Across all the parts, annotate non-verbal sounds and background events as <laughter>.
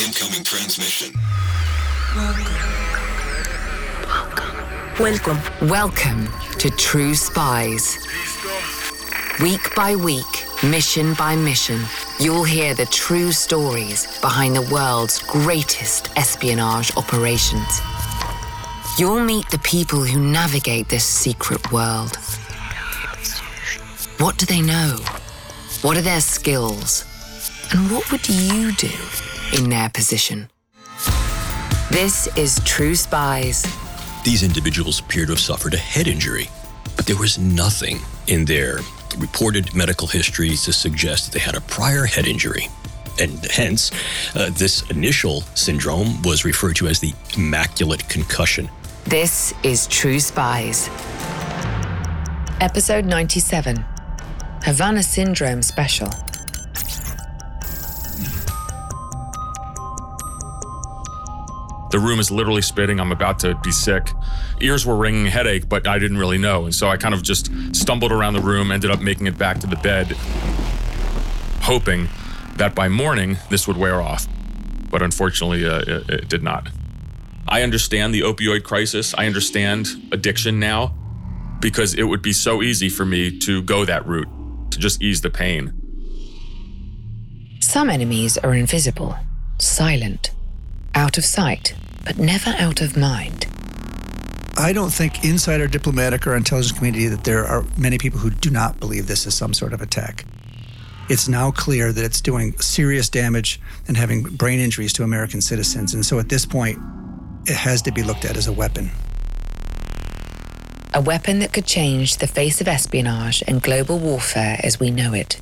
Incoming transmission. Welcome. Welcome to True Spies. Week by week, mission by mission, you'll hear the true stories behind the world's greatest espionage operations. You'll meet the people who navigate this secret world. What do they know? What are their skills? And what would you do in their position? This is True Spies. These individuals appear to have suffered a head injury, but there was nothing in their reported medical histories to suggest that they had a prior head injury. And hence, uh, this initial syndrome was referred to as the immaculate concussion. This is True Spies. Episode 97 Havana Syndrome Special. The room is literally spitting. I'm about to be sick. Ears were ringing, headache, but I didn't really know. And so I kind of just stumbled around the room, ended up making it back to the bed, hoping that by morning this would wear off. But unfortunately, uh, it, it did not. I understand the opioid crisis. I understand addiction now because it would be so easy for me to go that route, to just ease the pain. Some enemies are invisible, silent, out of sight, but never out of mind. I don't think inside our diplomatic or intelligence community that there are many people who do not believe this is some sort of attack. It's now clear that it's doing serious damage and having brain injuries to American citizens. And so at this point, it has to be looked at as a weapon. A weapon that could change the face of espionage and global warfare as we know it.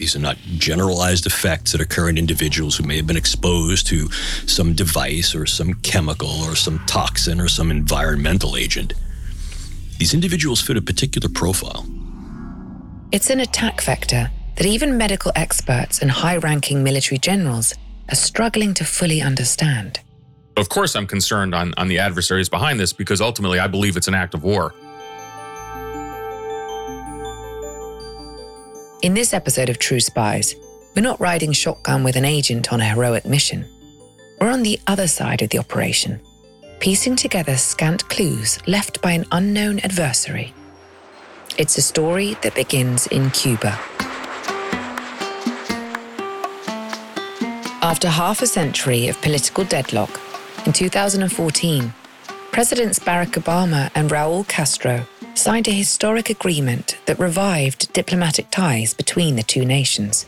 These are not generalized effects that occur in individuals who may have been exposed to some device or some chemical or some toxin or some environmental agent. These individuals fit a particular profile. It's an attack vector that even medical experts and high ranking military generals are struggling to fully understand. Of course, I'm concerned on, on the adversaries behind this because ultimately I believe it's an act of war. In this episode of True Spies, we're not riding shotgun with an agent on a heroic mission. We're on the other side of the operation, piecing together scant clues left by an unknown adversary. It's a story that begins in Cuba. After half a century of political deadlock, in 2014, Presidents Barack Obama and Raul Castro signed a historic agreement that revived diplomatic ties between the two nations.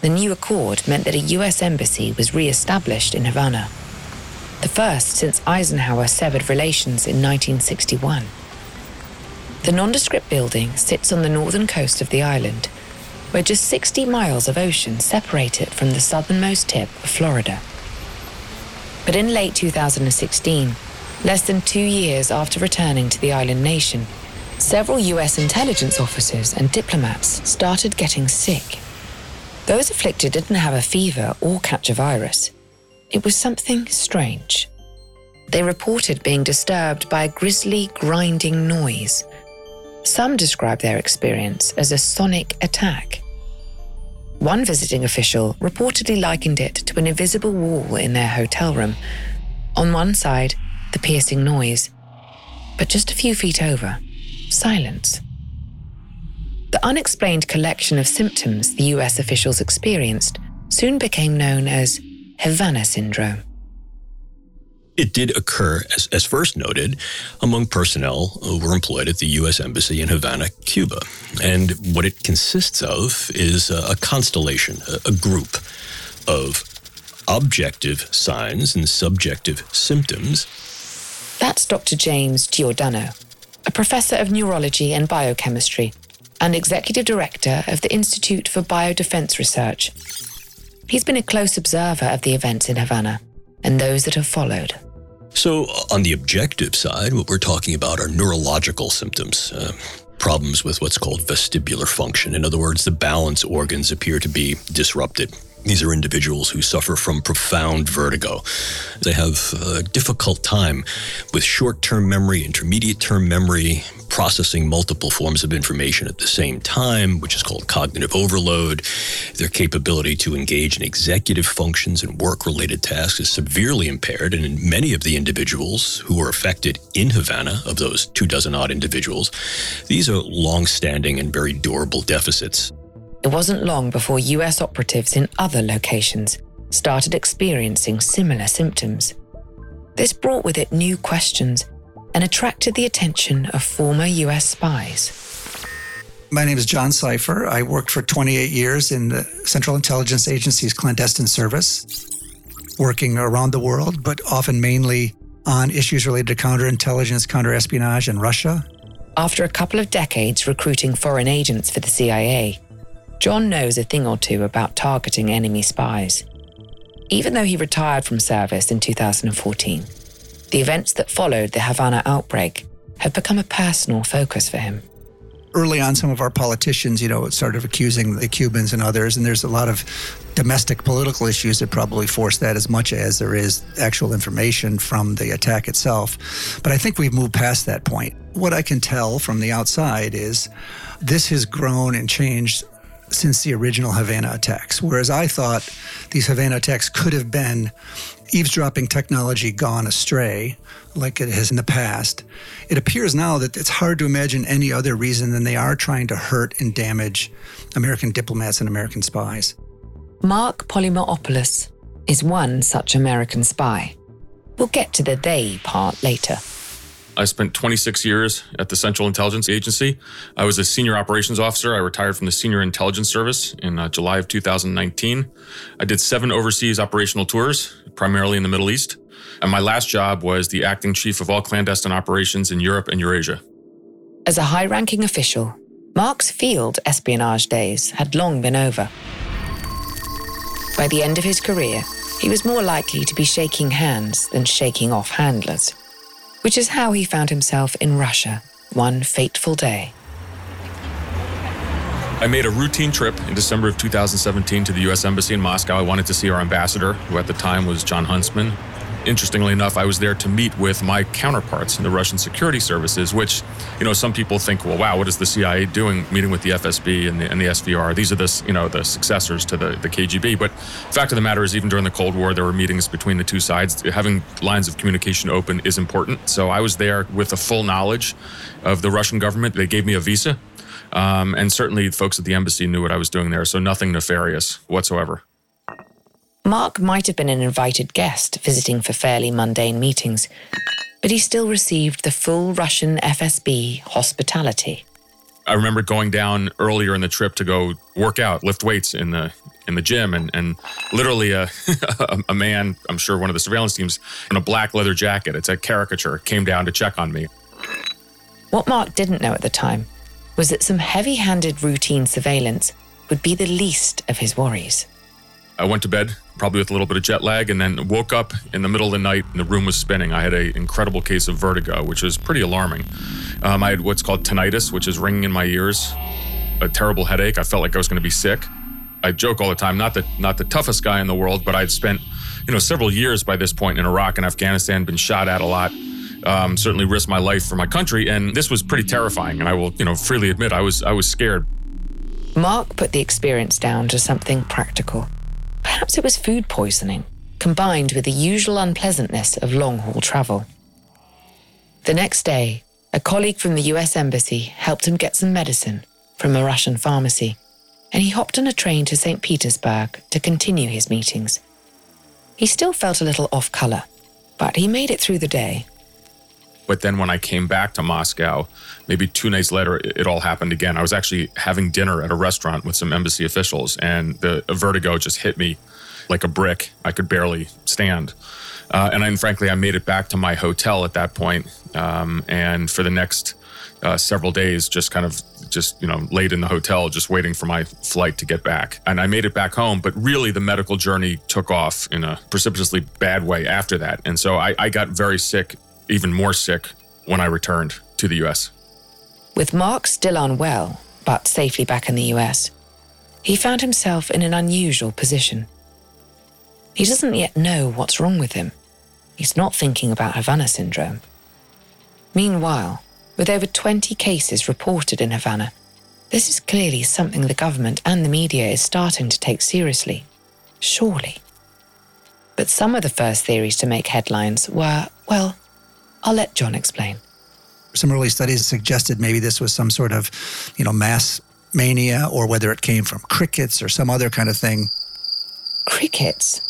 The new accord meant that a US embassy was re established in Havana, the first since Eisenhower severed relations in 1961. The nondescript building sits on the northern coast of the island, where just 60 miles of ocean separate it from the southernmost tip of Florida. But in late 2016, less than two years after returning to the island nation, several US intelligence officers and diplomats started getting sick. Those afflicted didn't have a fever or catch a virus. It was something strange. They reported being disturbed by a grisly, grinding noise. Some described their experience as a sonic attack. One visiting official reportedly likened it to an invisible wall in their hotel room. On one side, the piercing noise, but just a few feet over, silence. The unexplained collection of symptoms the US officials experienced soon became known as Havana Syndrome. It did occur, as, as first noted, among personnel who were employed at the U.S. Embassy in Havana, Cuba. And what it consists of is a, constellation, a, a group of objective signs and subjective symptoms. That's Dr. James Giordano, a professor of neurology and biochemistry and executive director of the Institute for Biodefense Research. He's been a close observer of the events in Havana and those that have followed. So, on the objective side, what we're talking about are neurological symptoms. Uh, problems with what's called vestibular function. In other words, the balance organs appear to be disrupted. These are individuals who suffer from profound vertigo. They have a difficult time with short term memory, intermediate term memory, processing multiple forms of information at the same time, which is called cognitive overload. Their capability to engage in executive functions and work related tasks is severely impaired. And in many of the individuals who are affected in Havana, of those two dozen odd individuals, these are long standing and very durable deficits. It wasn't long before US operatives in other locations started experiencing similar symptoms. This brought with it new questions and attracted the attention of former US spies. My name is John Sipher. I worked for 28 years in the Central Intelligence Agency's clandestine service, working around the world, but often mainly on issues related to counterintelligence, counterespionage, and Russia. After a couple of decades recruiting foreign agents for the CIA, John knows a thing or two about targeting enemy spies. Even though he retired from service in 2014, the events that followed the Havana outbreak have become a personal focus for him. Early on, some of our politicians, you know, started accusing the Cubans and others, and there's a lot of domestic political issues that probably force that as much as there is actual information from the attack itself. But I think we've moved past that point. What I can tell from the outside is this has grown and changed since the original Havana attacks. Whereas I thought these Havana attacks could have been eavesdropping technology gone astray, like it has in the past. It appears now that it's hard to imagine any other reason than they are trying to hurt and damage American diplomats and American spies. Marc Polymeropoulos is one such American spy. We'll get to the they part later. I spent 26 years at the Central Intelligence Agency. I was a senior operations officer. I retired from the Senior Intelligence Service in uh, July of 2019. I did seven overseas operational tours, primarily in the Middle East. And my last job was the acting chief of all clandestine operations in Europe and Eurasia. As a high ranking official, Marc's field espionage days had long been over. By the end of his career, he was more likely to be shaking hands than shaking off handlers which is how he found himself in Russia one fateful day. I made a routine trip in December of 2017 to the U.S. Embassy in Moscow. I wanted to see our ambassador, who at the time was Jon Huntsman, interestingly enough, I was there to meet with my counterparts in the Russian security services, which, you know, some people think, well, wow, what is the CIA doing meeting with the FSB and the, and the SVR? These are the, you know, the successors to the, the KGB. But the fact of the matter is, even during the Cold War, there were meetings between the two sides. Having lines of communication open is important. So I was there with a full knowledge of the Russian government. They gave me a visa. Um, and certainly folks at the embassy knew what I was doing there. So nothing nefarious whatsoever. Marc might have been an invited guest visiting for fairly mundane meetings, but he still received the full Russian FSB hospitality. I remember going down earlier in the trip to go work out, lift weights in the in the gym, and and literally a <laughs> a man, I'm sure one of the surveillance teams, in a black leather jacket, it's a caricature, came down to check on me. What Marc didn't know at the time was that some heavy-handed routine surveillance would be the least of his worries. I went to bed, probably with a little bit of jet lag, and then woke up in the middle of the night and the room was spinning. I had an incredible case of vertigo, which was pretty alarming. Um, I had what's called tinnitus, which is ringing in my ears, a terrible headache. I felt like I was going to be sick. I joke all the time, not the not the toughest guy in the world, but I'd spent, you know, several years by this point in Iraq and Afghanistan, been shot at a lot. Um, certainly risked my life for my country, and this was pretty terrifying. And I will, you know, freely admit I was I was scared. Marc put the experience down to something practical. Perhaps it was food poisoning, combined with the usual unpleasantness of long haul travel. The next day, a colleague from the US Embassy helped him get some medicine from a Russian pharmacy, and he hopped on a train to St. Petersburg to continue his meetings. He still felt a little off color, but he made it through the day. But then when I came back to Moscow, maybe two nights later, it, all happened again. I was actually having dinner at a restaurant with some embassy officials, and the vertigo just hit me like a brick. I could barely stand. Uh, and frankly, I made it back to my hotel at that point, um, and for the next uh, several days, just kind of just you know laid in the hotel, just waiting for my flight to get back. And I made it back home, but really the medical journey took off in a precipitously bad way after that. And so I, I got very sick even more sick when I returned to the US. With Marc still unwell, but safely back in the US, he found himself in an unusual position. He doesn't yet know what's wrong with him. He's not thinking about Havana syndrome. Meanwhile, with over 20 cases reported in Havana, this is clearly something the government and the media is starting to take seriously. Surely. But some of the first theories to make headlines were, well, I'll let John explain. Some early studies suggested maybe this was some sort of, you know, mass mania or whether it came from crickets or some other kind of thing. Crickets?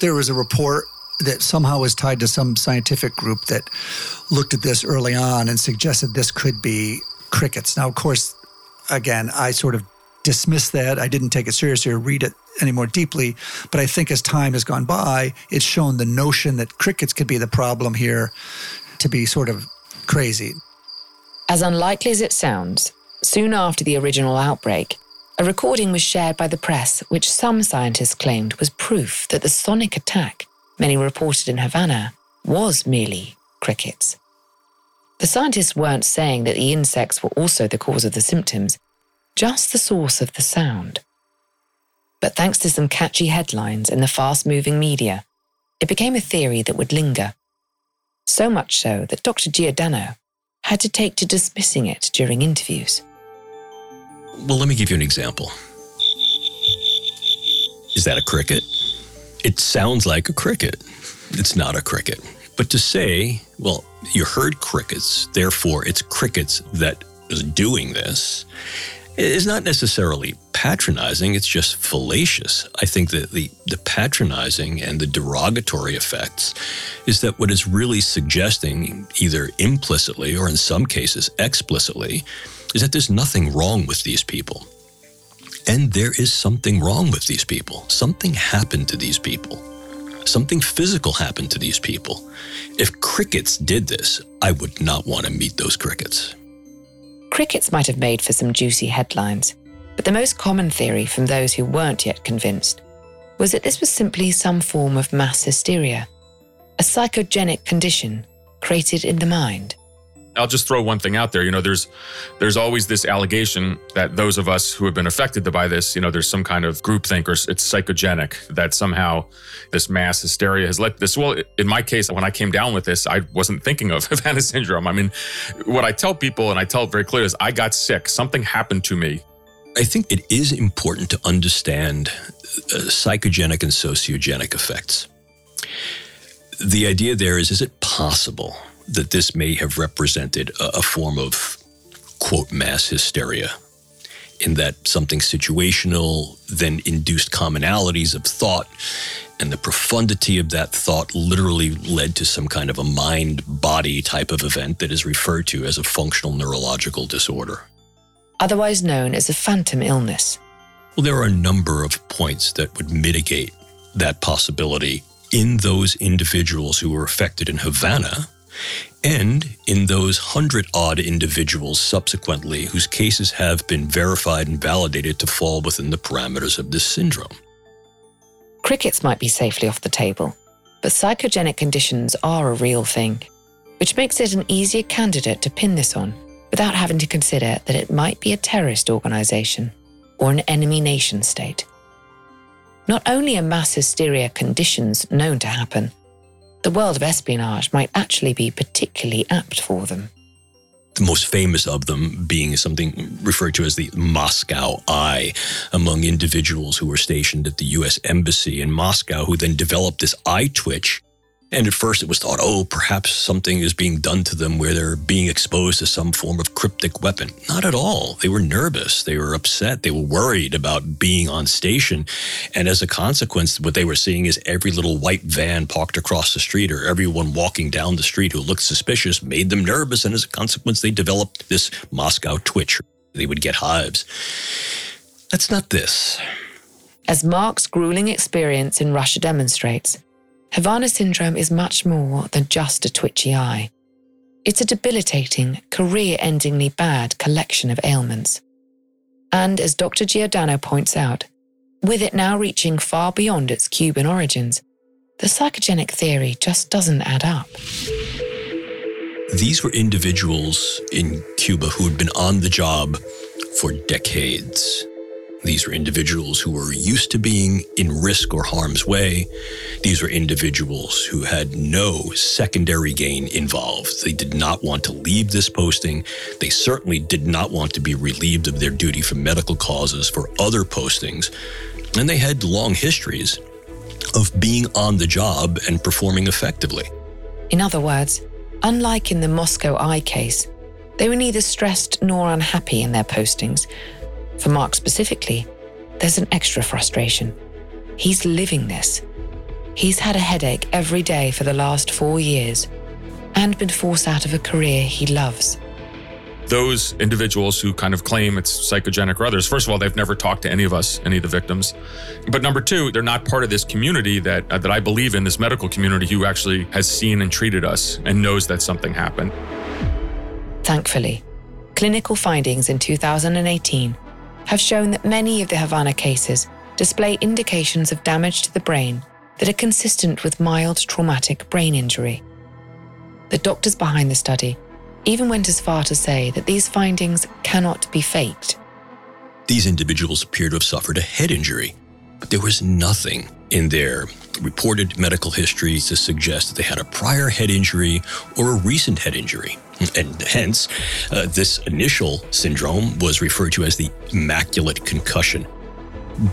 There was a report that somehow was tied to some scientific group that looked at this early on and suggested this could be crickets. Now, of course, again, I sort of dismissed that. I didn't take it seriously or read it any more deeply. But I think as time has gone by, it's shown the notion that crickets could be the problem here to be sort of crazy. As unlikely as it sounds, soon after the original outbreak, a recording was shared by the press, which some scientists claimed was proof that the sonic attack many reported in Havana was merely crickets. The scientists weren't saying that the insects were also the cause of the symptoms, just the source of the sound. But thanks to some catchy headlines in the fast moving media, it became a theory that would linger. So much so that Dr. Giordano had to take to dismissing it during interviews. Well, let me give you an example. Is that a cricket? It sounds like a cricket. It's not a cricket. But to say, well, you heard crickets, therefore it's crickets that is doing this, is not necessarily patronizing, it's just fallacious. I think that the, the patronizing and the derogatory effects is that what it's really suggesting, either implicitly or in some cases explicitly, is that there's nothing wrong with these people. And there is something wrong with these people. Something happened to these people. Something physical happened to these people. If crickets did this, I would not want to meet those crickets. Crickets might have made for some juicy headlines, but the most common theory from those who weren't yet convinced was that this was simply some form of mass hysteria, a psychogenic condition created in the mind. I'll just throw one thing out there. You know, there's there's always this allegation that those of us who have been affected by this, you know, there's some kind of groupthink or it's psychogenic that somehow this mass hysteria has led this. Well, in my case, when I came down with this, I wasn't thinking of <laughs> Havana syndrome. I mean, what I tell people and I tell it very clear is I got sick. Something happened to me. I think it is important to understand uh, psychogenic and sociogenic effects. The idea there is is it possible that this may have represented a, a form of, quote, mass hysteria, in that something situational then induced commonalities of thought, and the profundity of that thought literally led to some kind of a mind body type of event that is referred to as a functional neurological disorder. Otherwise known as a phantom illness. Well, there are a number of points that would mitigate that possibility in those individuals who were affected in Havana and in those hundred odd individuals subsequently whose cases have been verified and validated to fall within the parameters of this syndrome. Crickets might be safely off the table, but psychogenic conditions are a real thing, which makes it an easier candidate to pin this on without having to consider that it might be a terrorist organization or an enemy nation state. Not only are mass hysteria conditions known to happen, the world of espionage might actually be particularly apt for them. The most famous of them being something referred to as the Moscow Eye among individuals who were stationed at the US Embassy in Moscow, who then developed this eye twitch and at first it was thought, oh, perhaps something is being done to them where they're being exposed to some form of cryptic weapon. Not at all. They were nervous. They were upset. They were worried about being on station. And as a consequence, what they were seeing is every little white van parked across the street or everyone walking down the street who looked suspicious made them nervous. And as a consequence, they developed this Moscow twitch. They would get hives. That's not this. As Marc's grueling experience in Russia demonstrates, Havana syndrome is much more than just a twitchy eye. It's a debilitating, career endingly bad collection of ailments. And as Dr. Giordano points out, with it now reaching far beyond its Cuban origins, the psychogenic theory just doesn't add up. These were individuals in Cuba who had been on the job for decades. These were individuals who were used to being in risk or harm's way. These were individuals who had no secondary gain involved. They did not want to leave this posting. They certainly did not want to be relieved of their duty for medical causes for other postings. And they had long histories of being on the job and performing effectively. In other words, unlike in the Moscow Eye case, they were neither stressed nor unhappy in their postings. For Marc specifically, there's an extra frustration. He's living this. He's had a headache every day for the last four years and been forced out of a career he loves those individuals who kind of claim it's psychogenic or others, first of all, they've never talked to any of us, any of the victims. But number two, they're not part of this community that uh, that I believe in, this medical community who actually has seen and treated us and knows that something happened. Thankfully, clinical findings in 2018 have shown that many of the Havana cases display indications of damage to the brain that are consistent with mild traumatic brain injury. The doctors behind the study even went as far to say that these findings cannot be faked. These individuals appear to have suffered a head injury, but there was nothing in their reported medical histories to suggest that they had a prior head injury or a recent head injury. And hence, uh, this initial syndrome was referred to as the immaculate concussion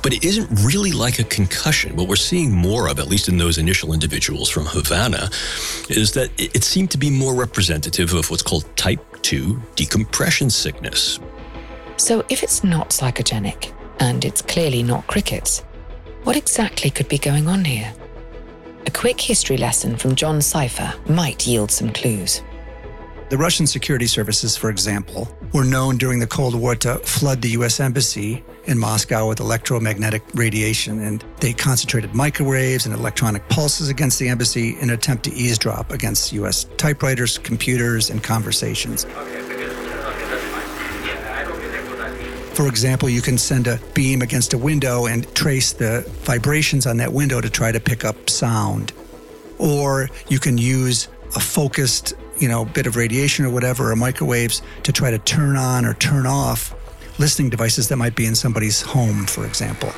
but it isn't really like a concussion. What we're seeing more of, at least in those initial individuals from Havana, is that it seemed to be more representative of what's called type 2 decompression sickness. So, if it's not psychogenic, and it's clearly not crickets, what exactly could be going on here? A quick history lesson from John Sipher might yield some clues. The Russian security services, for example, were known during the Cold War to flood the U.S. Embassy in Moscow with electromagnetic radiation, and they concentrated microwaves and electronic pulses against the embassy in an attempt to eavesdrop against U.S. typewriters, computers, and conversations. For example, you can send a beam against a window and trace the vibrations on that window to try to pick up sound. Or you can use a focused you know, bit of radiation or whatever, or microwaves to try to turn on or turn off listening devices that might be in somebody's home, for example.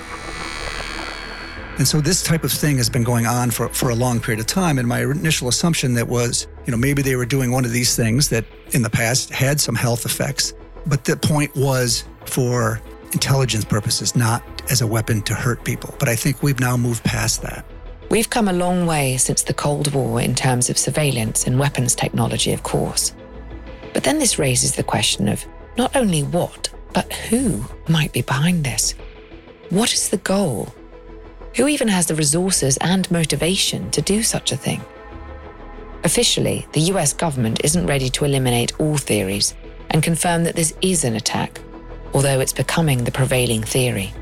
And so this type of thing has been going on for, for a long period of time. And my initial assumption that was, you know, maybe they were doing one of these things that in the past had some health effects. But the point was for intelligence purposes, not as a weapon to hurt people. But I think we've now moved past that. We've come a long way since the Cold War in terms of surveillance and weapons technology, of course. But then this raises the question of not only what, but who might be behind this? What is the goal? Who even has the resources and motivation to do such a thing? Officially, the US government isn't ready to eliminate all theories and confirm that this is an attack, although it's becoming the prevailing theory.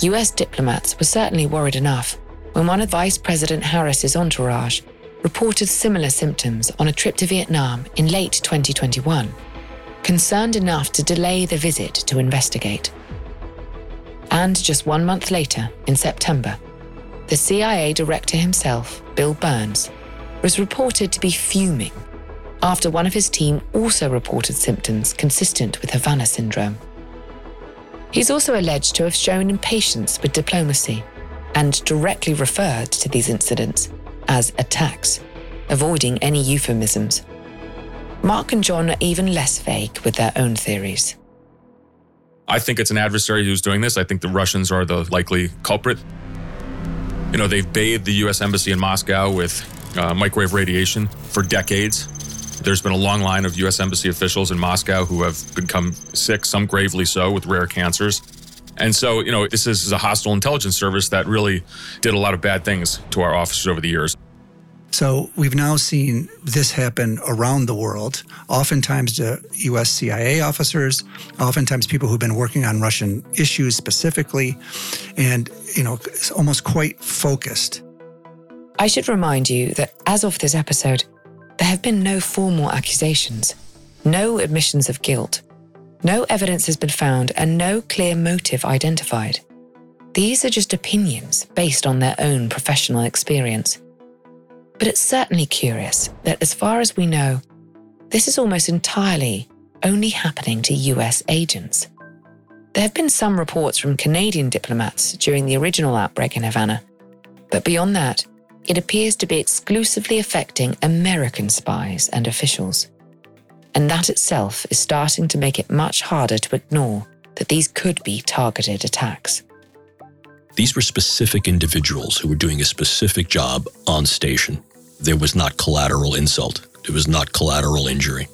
US diplomats were certainly worried enough when one of Vice President Harris's entourage reported similar symptoms on a trip to Vietnam in late 2021, concerned enough to delay the visit to investigate. And just one month later, in September, the CIA director himself, Bill Burns, was reported to be fuming after one of his team also reported symptoms consistent with Havana syndrome. He's also alleged to have shown impatience with diplomacy and directly referred to these incidents as attacks, avoiding any euphemisms. Marc and John are even less vague with their own theories. I think it's an adversary who's doing this. I think the Russians are the likely culprit. You know, they've bathed the U.S. Embassy in Moscow with uh, microwave radiation for decades. There's been a long line of U.S. Embassy officials in Moscow who have become sick, some gravely so, with rare cancers. And so, you know, this is a hostile intelligence service that really did a lot of bad things to our officers over the years. So we've now seen this happen around the world, oftentimes to US CIA officers, oftentimes people who've been working on Russian issues specifically, and, you know, it's almost quite focused. I should remind you that as of this episode, there have been no formal accusations, no admissions of guilt, no evidence has been found and no clear motive identified. These are just opinions based on their own professional experience. But it's certainly curious that, as far as we know, this is almost entirely only happening to US agents. There have been some reports from Canadian diplomats during the original outbreak in Havana, but beyond that, it appears to be exclusively affecting American spies and officials. And that itself is starting to make it much harder to ignore that these could be targeted attacks. These were specific individuals who were doing a specific job on station. There was not collateral insult, there was not collateral injury.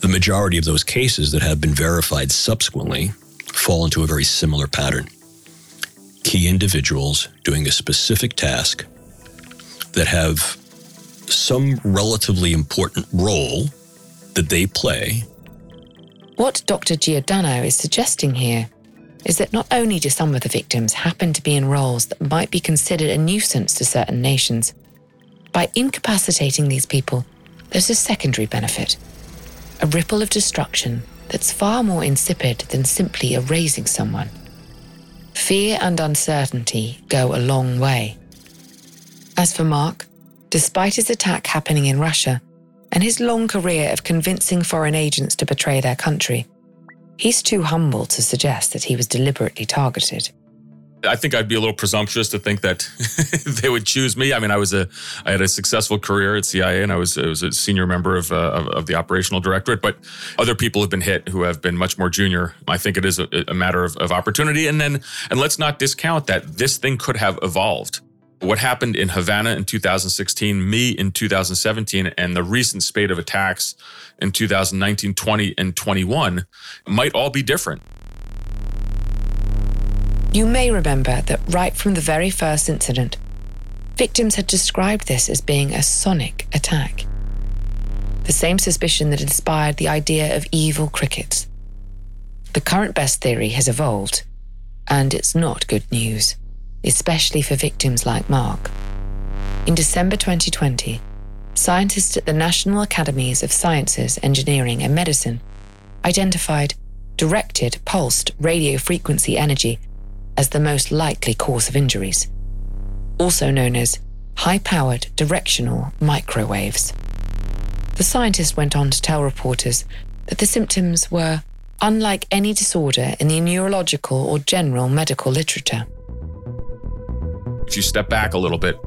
The majority of those cases that have been verified subsequently fall into a very similar pattern. Key individuals doing a specific task that have some relatively important role that they play. What Dr. Giordano is suggesting here is that not only do some of the victims happen to be in roles that might be considered a nuisance to certain nations, by incapacitating these people, there's a secondary benefit a ripple of destruction that's far more insipid than simply erasing someone. Fear and uncertainty go a long way. As for Marc, despite his attack happening in Russia and his long career of convincing foreign agents to betray their country, he's too humble to suggest that he was deliberately targeted. I think I'd be a little presumptuous to think that <laughs> they would choose me. I mean, I was a, I had a successful career at CIA, and I was, I was a senior member of, uh, of, of the operational directorate. But other people have been hit who have been much more junior. I think it is a, a matter of, of opportunity, and then, and let's not discount that this thing could have evolved what happened in Havana in 2016, me in 2017, and the recent spate of attacks in 2019, 20, and 21 might all be different. You may remember that right from the very first incident, victims had described this as being a sonic attack. The same suspicion that inspired the idea of evil crickets. The current best theory has evolved, and it's not good news especially for victims like Marc. In December 2020, scientists at the National Academies of Sciences, Engineering, and Medicine identified directed pulsed radio frequency energy as the most likely cause of injuries, also known as high powered directional microwaves. The scientists went on to tell reporters that the symptoms were unlike any disorder in the neurological or general medical literature. If you step back a little bit,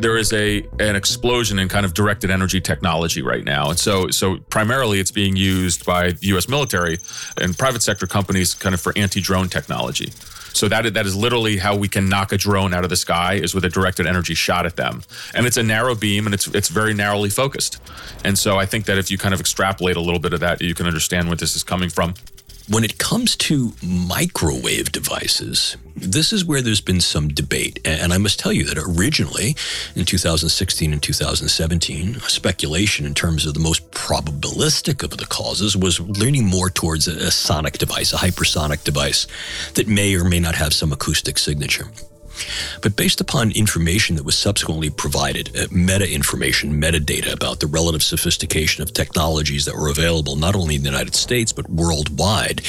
there is a an explosion in kind of directed energy technology right now. And so so primarily it's being used by the US military and private sector companies kind of for anti-drone technology. So that that is literally how we can knock a drone out of the sky is with a directed energy shot at them. And it's a narrow beam and it's it's very narrowly focused. And so I think that if you kind of extrapolate a little bit of that, you can understand where this is coming from. When it comes to microwave devices, this is where there's been some debate. And I must tell you that originally, in 2016 and 2017, speculation in terms of the most probabilistic of the causes was leaning more towards a, sonic device, a hypersonic device that may or may not have some acoustic signature. But based upon information that was subsequently provided, uh, meta information, metadata about the relative sophistication of technologies that were available not only in the United States but worldwide,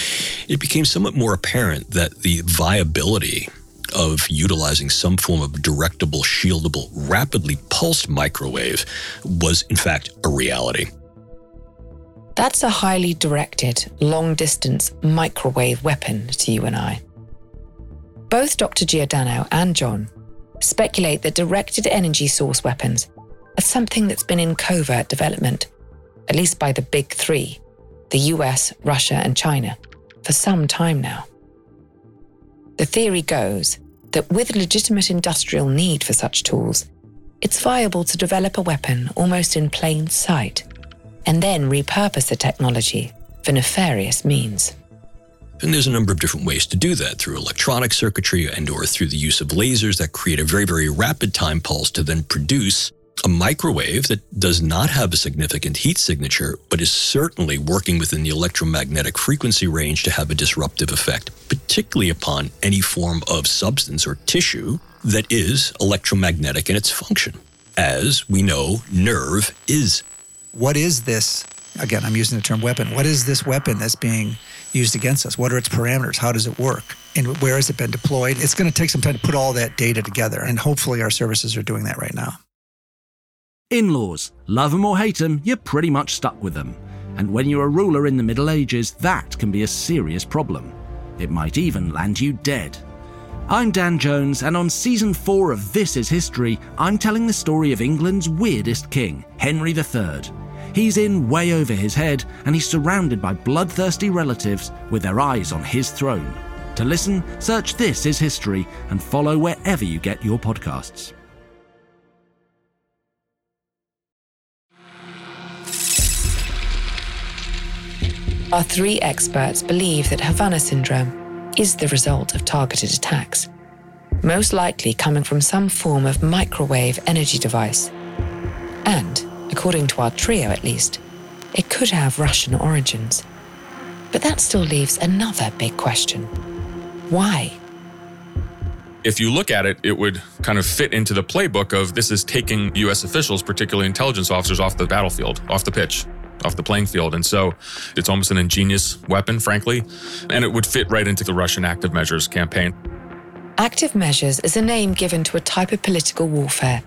it became somewhat more apparent that the viability of utilizing some form of directable, shieldable, rapidly pulsed microwave was in fact a reality. That's a highly directed, long distance microwave weapon to you and I. Both Dr. Giordano and John speculate that directed energy source weapons are something that's been in covert development, at least by the big three the US, Russia, and China, for some time now. The theory goes that with legitimate industrial need for such tools, it's viable to develop a weapon almost in plain sight and then repurpose the technology for nefarious means. And there's a number of different ways to do that through electronic circuitry and or through the use of lasers that create a very, very rapid time pulse to then produce a microwave that does not have a significant heat signature, but is certainly working within the electromagnetic frequency range to have a disruptive effect, particularly upon any form of substance or tissue that is electromagnetic in its function. As we know, nerve is. What is this? Again, I'm using the term weapon. What is this weapon that's being used against us? What are its parameters? How does it work? And where has it been deployed? It's going to take some time to put all that data together. And hopefully, our services are doing that right now. In laws, love them or hate them, you're pretty much stuck with them. And when you're a ruler in the Middle Ages, that can be a serious problem. It might even land you dead. I'm Dan Jones, and on season 4 of This Is History, I'm telling the story of England's weirdest king, Henry III. He's in way over his head, and he's surrounded by bloodthirsty relatives with their eyes on his throne. To listen, search This Is History and follow wherever you get your podcasts. Our three experts believe that Havana syndrome is the result of targeted attacks, most likely coming from some form of microwave energy device. And, according to our trio at least, it could have Russian origins. But that still leaves another big question. Why? If you look at it, it would kind of fit into the playbook of this is taking US officials, particularly intelligence officers, off the battlefield, off the pitch off the playing field. And so it's almost an ingenious weapon, frankly, and it would fit right into the Russian active measures campaign. Active measures is a name given to a type of political warfare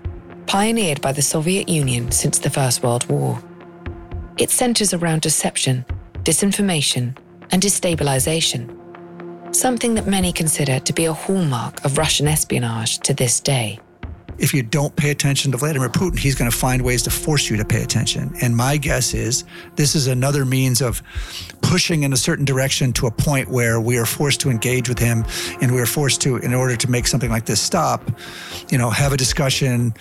pioneered by the Soviet Union since the First World War. It centers around deception, disinformation, and destabilization, something that many consider to be a hallmark of Russian espionage to this day if you don't pay attention to Vladimir Putin, he's going to find ways to force you to pay attention. And my guess is this is another means of pushing in a certain direction to a point where we are forced to engage with him and we are forced to, in order to make something like this stop, you know, have a discussion,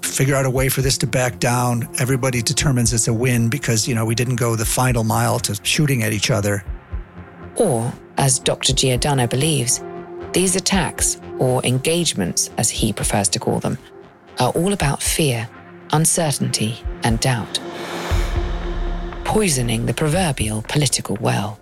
figure out a way for this to back down. Everybody determines it's a win because, you know, we didn't go the final mile to shooting at each other. Or, as Dr. Giordano believes, these attacks, or engagements as he prefers to call them, are all about fear, uncertainty, and doubt, poisoning the proverbial political well.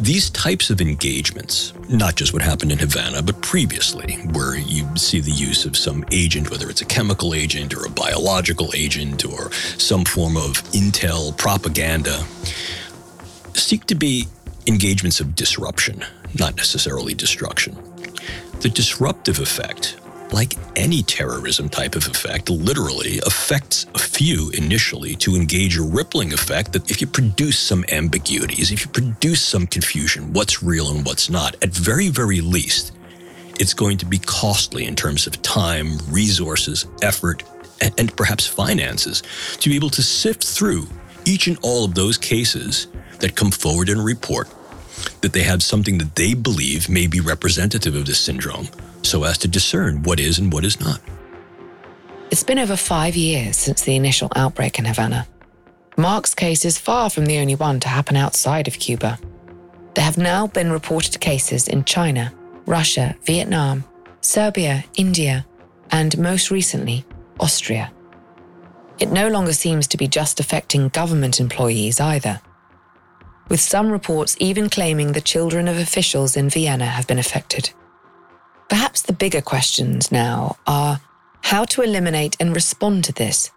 These types of engagements, not just what happened in Havana, but previously, where you see the use of some agent, whether it's a chemical agent or a biological agent or some form of intel propaganda, seek to be engagements of disruption, not necessarily destruction. The disruptive effect, like any terrorism type of effect, literally affects a few initially to engage a rippling effect that if you produce some ambiguities, if you produce some confusion, what's real and what's not, at very, very least, it's going to be costly in terms of time, resources, effort, and perhaps finances to be able to sift through each and all of those cases that come forward and report that they have something that they believe may be representative of this syndrome so as to discern what is and what is not. It's been over five years since the initial outbreak in Havana. Marc's case is far from the only one to happen outside of Cuba. There have now been reported cases in China, Russia, Vietnam, Serbia, India, and most recently, Austria. It no longer seems to be just affecting government employees either with some reports even claiming the children of officials in Vienna have been affected. Perhaps the bigger questions now are how to eliminate and respond to this,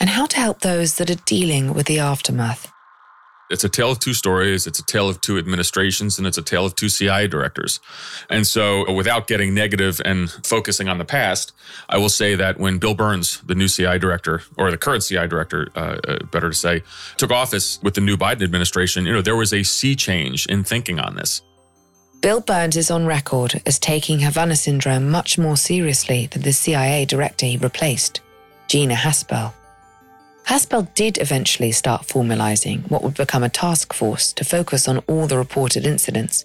and how to help those that are dealing with the aftermath. It's a tale of two stories. It's a tale of two administrations and it's a tale of two CIA directors. And so, without getting negative and focusing on the past, I will say that when Bill Burns, the new CIA director, or the current CIA director, uh, uh, better to say, took office with the new Biden administration, you know, there was a sea change in thinking on this. Bill Burns is on record as taking Havana syndrome much more seriously than the CIA director he replaced, Gina Haspel. Haspel did eventually start formalising what would become a task force to focus on all the reported incidents.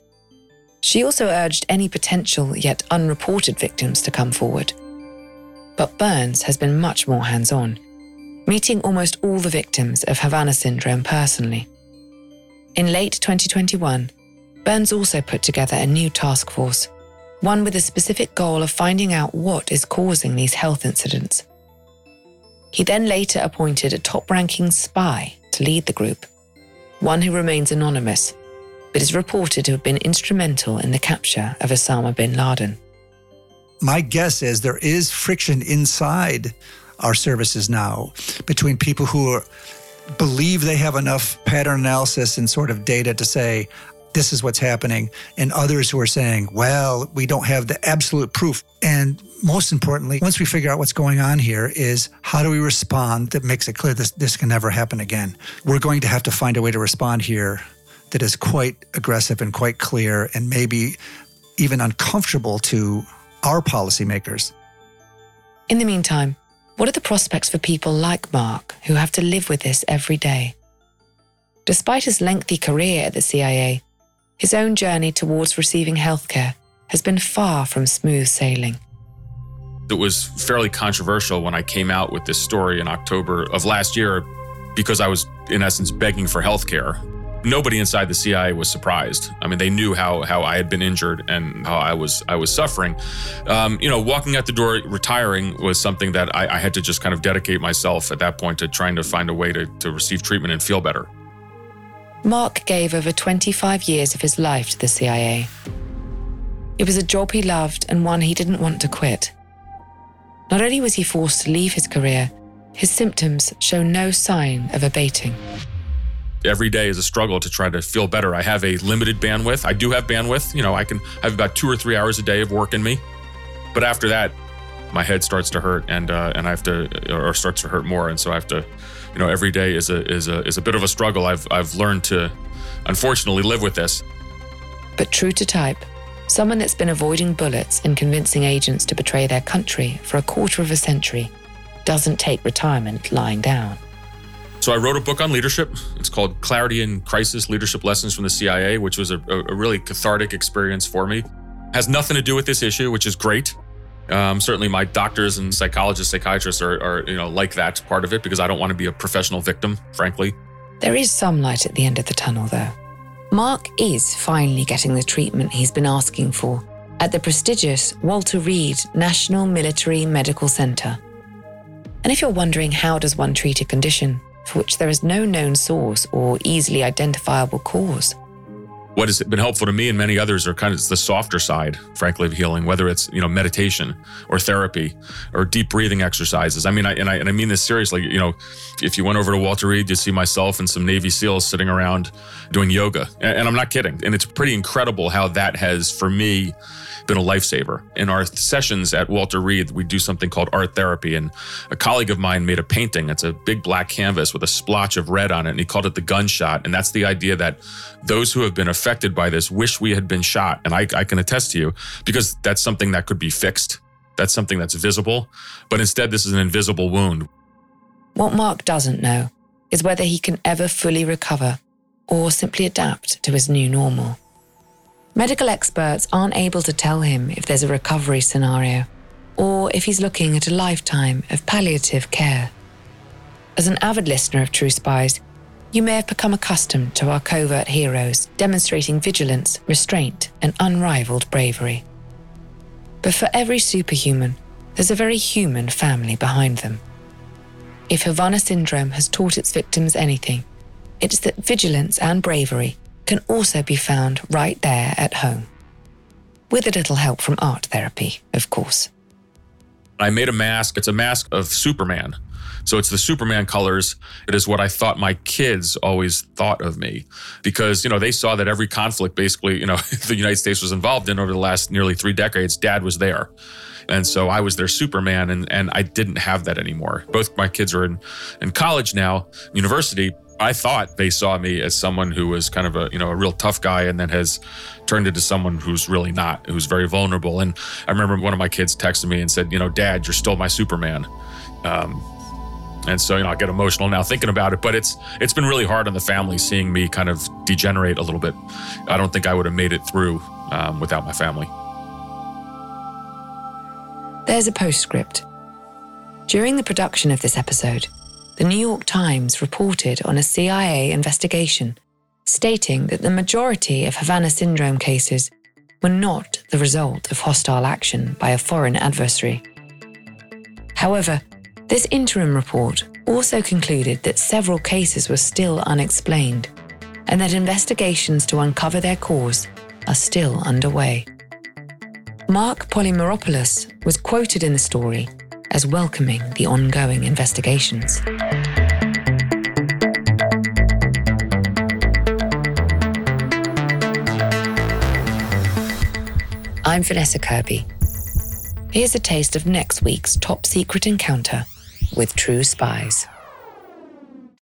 She also urged any potential yet unreported victims to come forward. But Burns has been much more hands on, meeting almost all the victims of Havana syndrome personally. In late 2021, Burns also put together a new task force, one with a specific goal of finding out what is causing these health incidents. He then later appointed a top ranking spy to lead the group, one who remains anonymous, but is reported to have been instrumental in the capture of Osama bin Laden. My guess is there is friction inside our services now between people who are, believe they have enough pattern analysis and sort of data to say, this is what's happening, and others who are saying, well, we don't have the absolute proof. And most importantly, once we figure out what's going on here, is how do we respond that makes it clear this, this can never happen again? We're going to have to find a way to respond here that is quite aggressive and quite clear and maybe even uncomfortable to our policymakers. In the meantime, what are the prospects for people like Marc who have to live with this every day? Despite his lengthy career at the CIA, his own journey towards receiving healthcare has been far from smooth sailing. It was fairly controversial when I came out with this story in October of last year because I was, in essence, begging for healthcare. Nobody inside the CIA was surprised. I mean, they knew how how I had been injured and how I was I was suffering. Um, you know, walking out the door, retiring was something that I, I had to just kind of dedicate myself at that point to trying to find a way to, to receive treatment and feel better. Marc gave over 25 years of his life to the CIA. It was a job he loved and one he didn't want to quit. Not only was he forced to leave his career, his symptoms show no sign of abating. Every day is a struggle to try to feel better. I have a limited bandwidth. I do have bandwidth. You know, I can have about two or three hours a day of work in me. But after that, my head starts to hurt and uh, and I have to or starts to hurt more and so I have to you know every day is a is a is a bit of a struggle I've I've learned to unfortunately live with this But true to type, someone that's been avoiding bullets and convincing agents to betray their country for a quarter of a century doesn't take retirement lying down. So I wrote a book on leadership. It's called Clarity in Crisis Leadership Lessons from the CIA, which was a, a really cathartic experience for me. Has nothing to do with this issue, which is great. Um, certainly, my doctors and psychologists, psychiatrists are, are, you know, like that part of it because I don't want to be a professional victim, frankly. There is some light at the end of the tunnel, though. Marc is finally getting the treatment he's been asking for at the prestigious Walter Reed National Military Medical Center. And if you're wondering how does one treat a condition for which there is no known source or easily identifiable cause, what has been helpful to me and many others are kind of the softer side, frankly, of healing, whether it's, you know, meditation or therapy or deep breathing exercises. I mean, I, and I, and I mean this seriously, you know, if you went over to Walter Reed, you'd see myself and some Navy SEALs sitting around doing yoga. And, and I'm not kidding. And it's pretty incredible how that has, for me, been a lifesaver. In our sessions at Walter Reed, we do something called art therapy. And a colleague of mine made a painting. It's a big black canvas with a splotch of red on it. And he called it the gunshot. And that's the idea that those who have been affected by this wish we had been shot. And I, I can attest to you because that's something that could be fixed. That's something that's visible. But instead, this is an invisible wound. What Marc doesn't know is whether he can ever fully recover or simply adapt to his new normal. Medical experts aren't able to tell him if there's a recovery scenario or if he's looking at a lifetime of palliative care. As an avid listener of True Spies, you may have become accustomed to our covert heroes demonstrating vigilance, restraint, and unrivaled bravery. But for every superhuman, there's a very human family behind them. If Havana syndrome has taught its victims anything, it's that vigilance and bravery can also be found right there at home. With a little help from art therapy, of course. I made a mask. It's a mask of Superman. So it's the Superman colors. It is what I thought my kids always thought of me because, you know, they saw that every conflict basically, you know, <laughs> the United States was involved in over the last nearly three decades, dad was there. And so I was their Superman and, and I didn't have that anymore. Both my kids are in, in college now, university, I thought they saw me as someone who was kind of a you know a real tough guy, and then has turned into someone who's really not, who's very vulnerable. And I remember one of my kids texted me and said, you know, Dad, you're still my Superman. Um, and so you know I get emotional now thinking about it, but it's it's been really hard on the family seeing me kind of degenerate a little bit. I don't think I would have made it through um, without my family. There's a postscript. During the production of this episode, the New York Times reported on a CIA investigation stating that the majority of Havana syndrome cases were not the result of hostile action by a foreign adversary. However, this interim report also concluded that several cases were still unexplained and that investigations to uncover their cause are still underway. Marc Polymeropoulos was quoted in the story as welcoming the ongoing investigations. I'm Vanessa Kirby. Here's a taste of next week's top secret encounter with true spies.